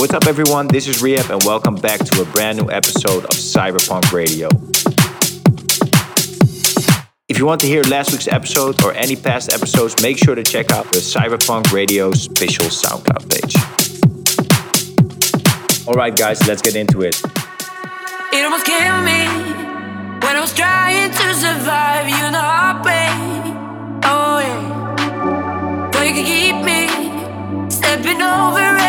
What's up, everyone? This is R3HAB, and welcome back to a brand new episode of CYB3RPVNK Radio. If you want to hear last week's episode or any past episodes, make sure to check out the CYB3RPVNK Radio special SoundCloud page. Alright, guys, let's get into it. It almost killed me when I was trying to survive. You know, heartbreak. Oh, yeah. Thought you could keep me stepping over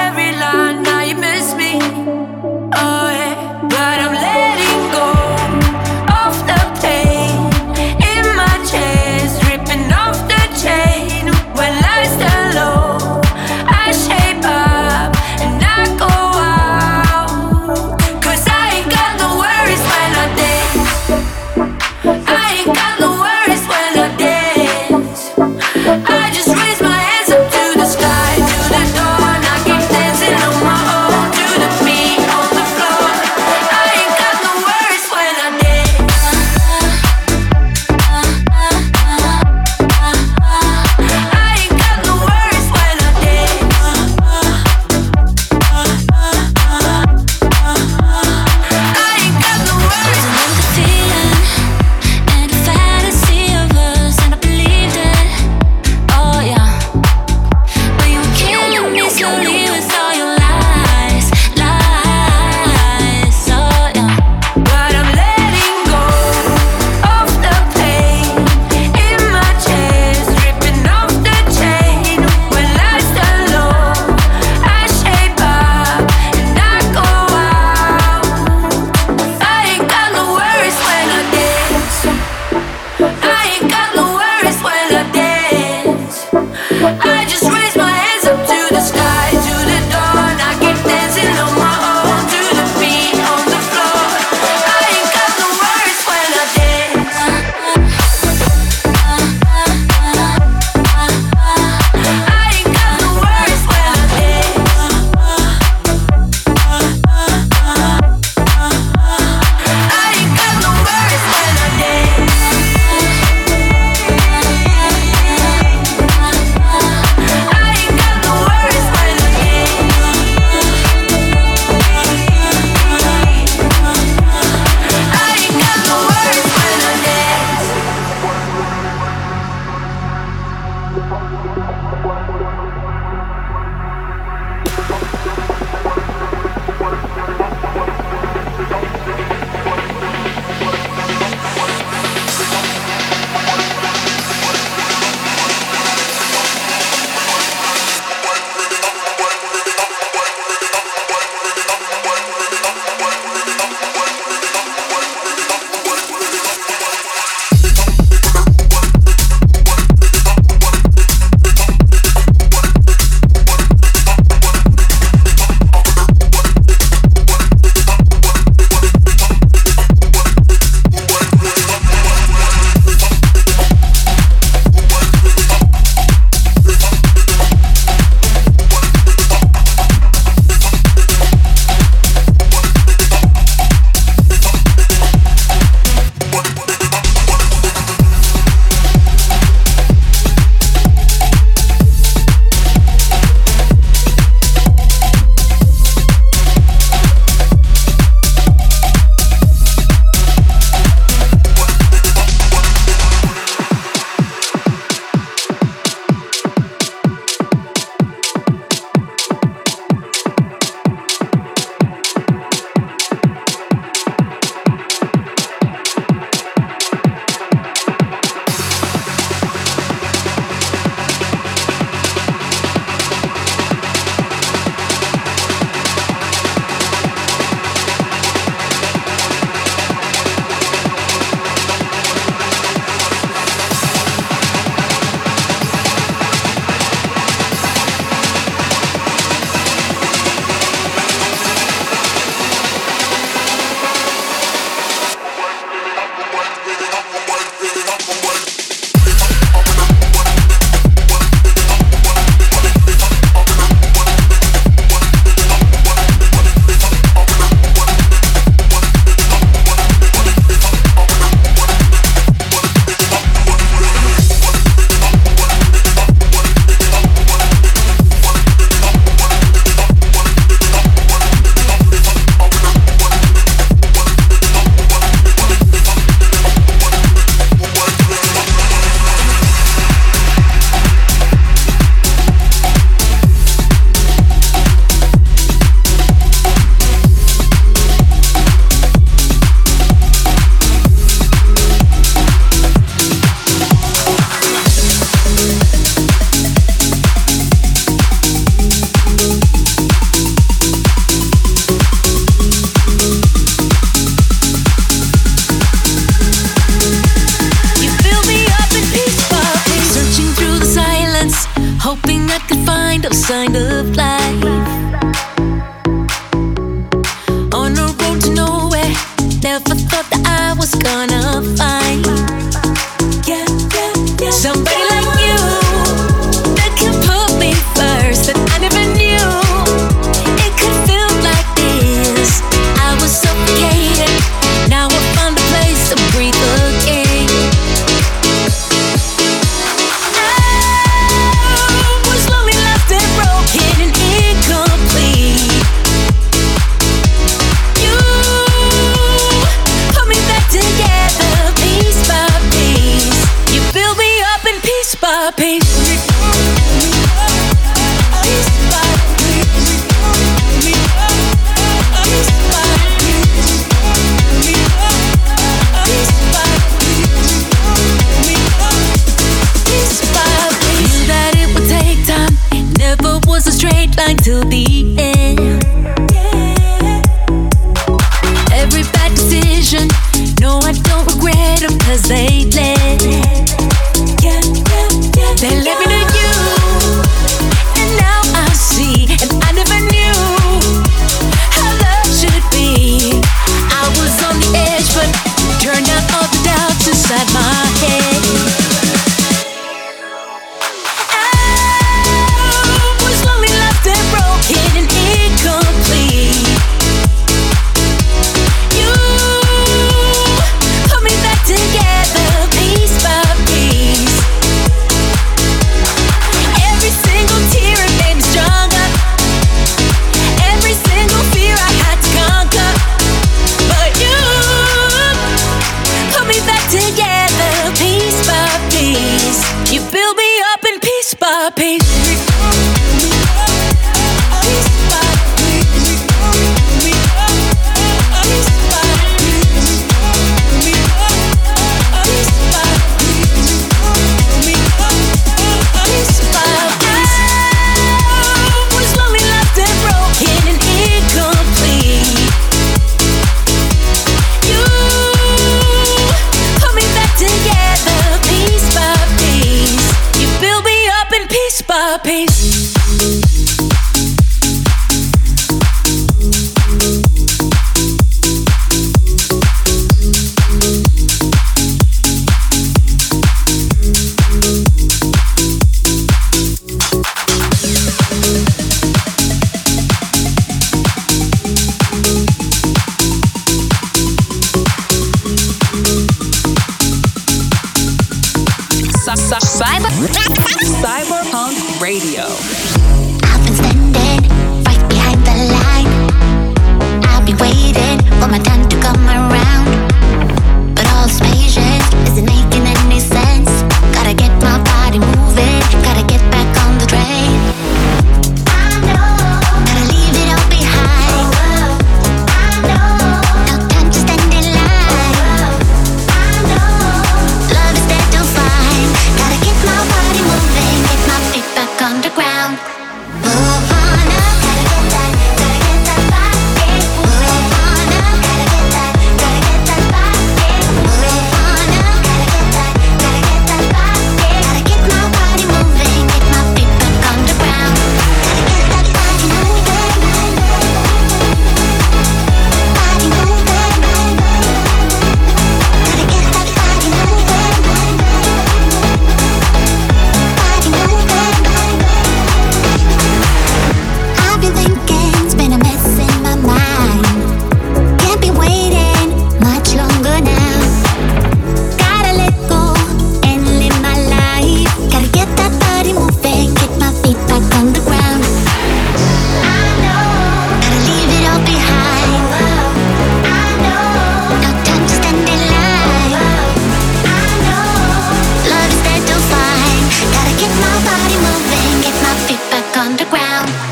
down.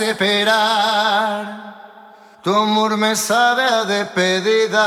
Esperar. Tu amor me sabe a despedida.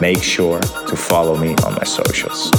Make sure to follow me on my socials.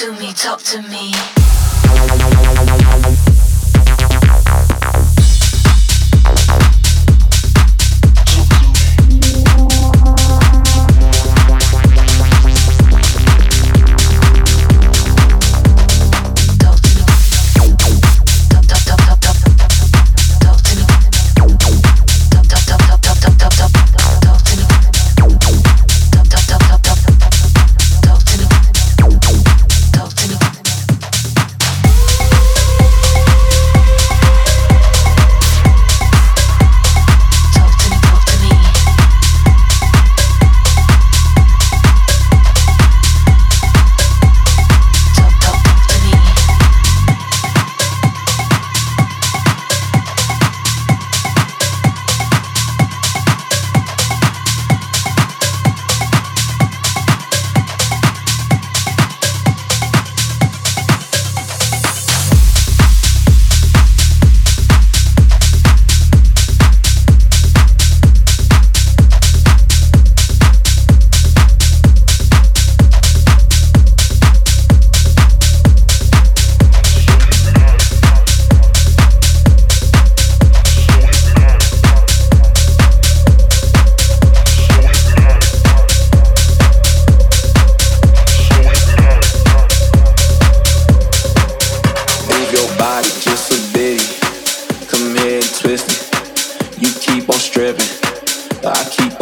To me, talk to me.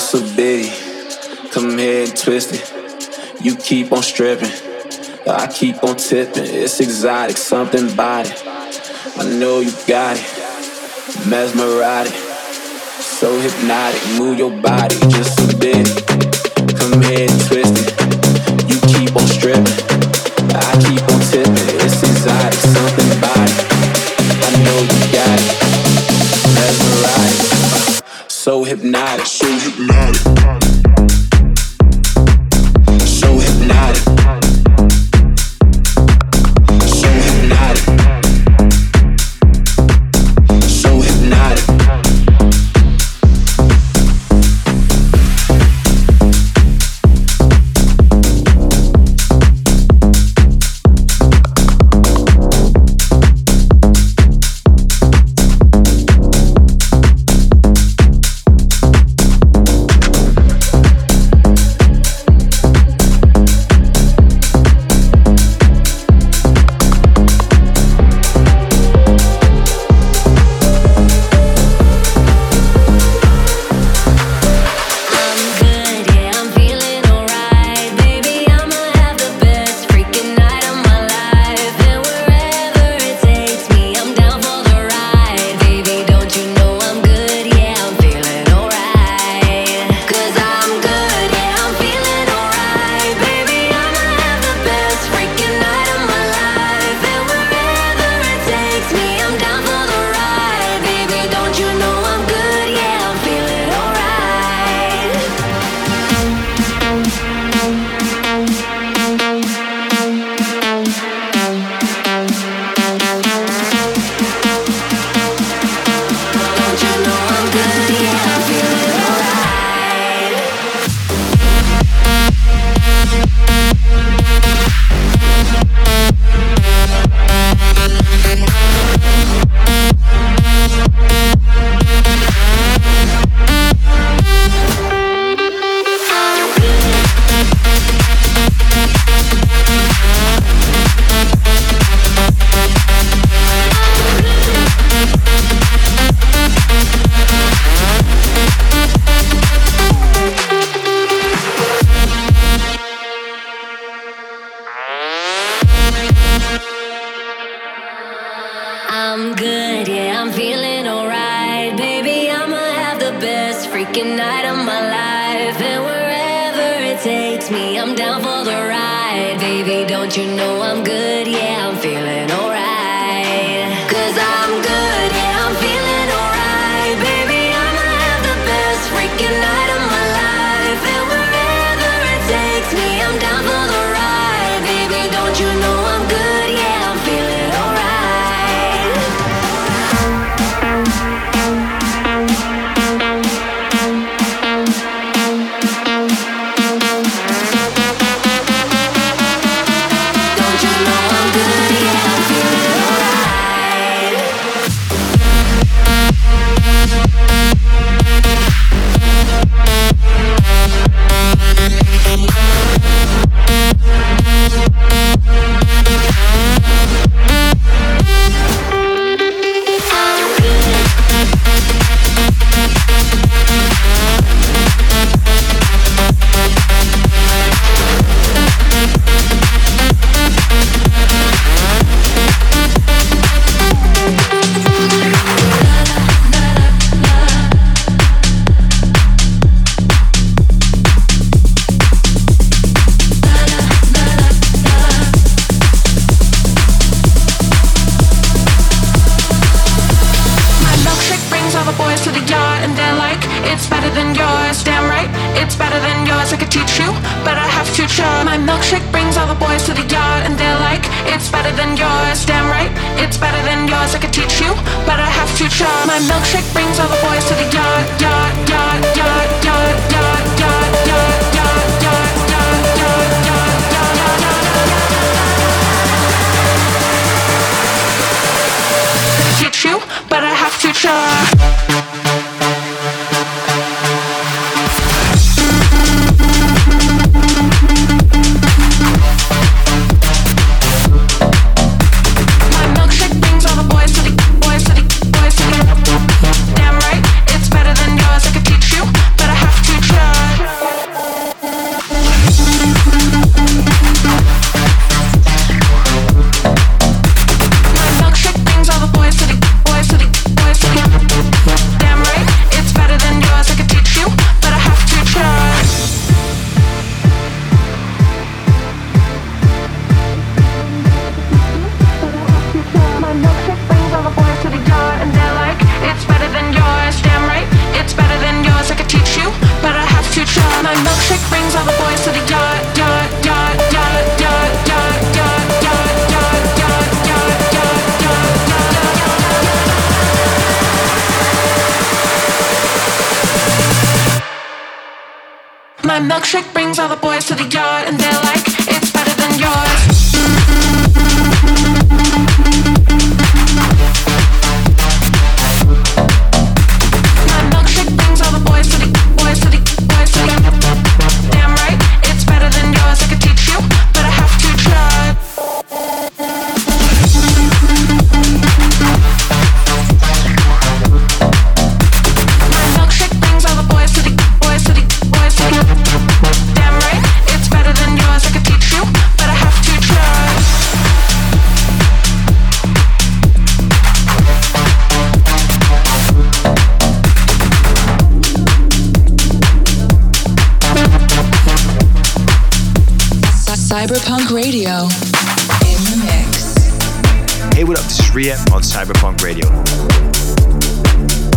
bitty. Come here and twist it. You keep on stripping. I keep on tipping. It's exotic, something about it. I know you got it. Mesmerotic. So hypnotic. Move your body just a bit. Come here and twist it. You keep on stripping. I keep on tipping. It's exotic, something about it. I know you got it. So hypnotic. My milkshake brings all the boys to the yard, and they're like, it's better than yours. On CYB3RPVNK Radio.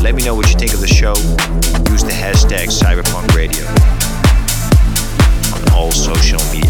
Let me know what you think of the show. Use the hashtag CYB3RPVNK Radio on all social media.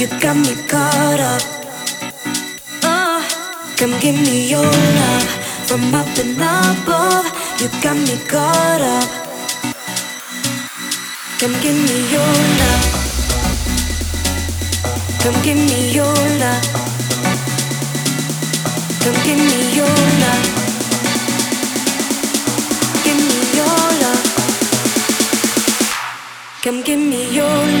You got me caught up. Uh, come give me your love. From up and above. You got me caught up. Come give me your love. Come give me your love. Come give me your love. Give me your love. Come give me your love.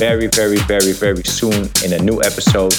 Very, very, very, very soon in a new episode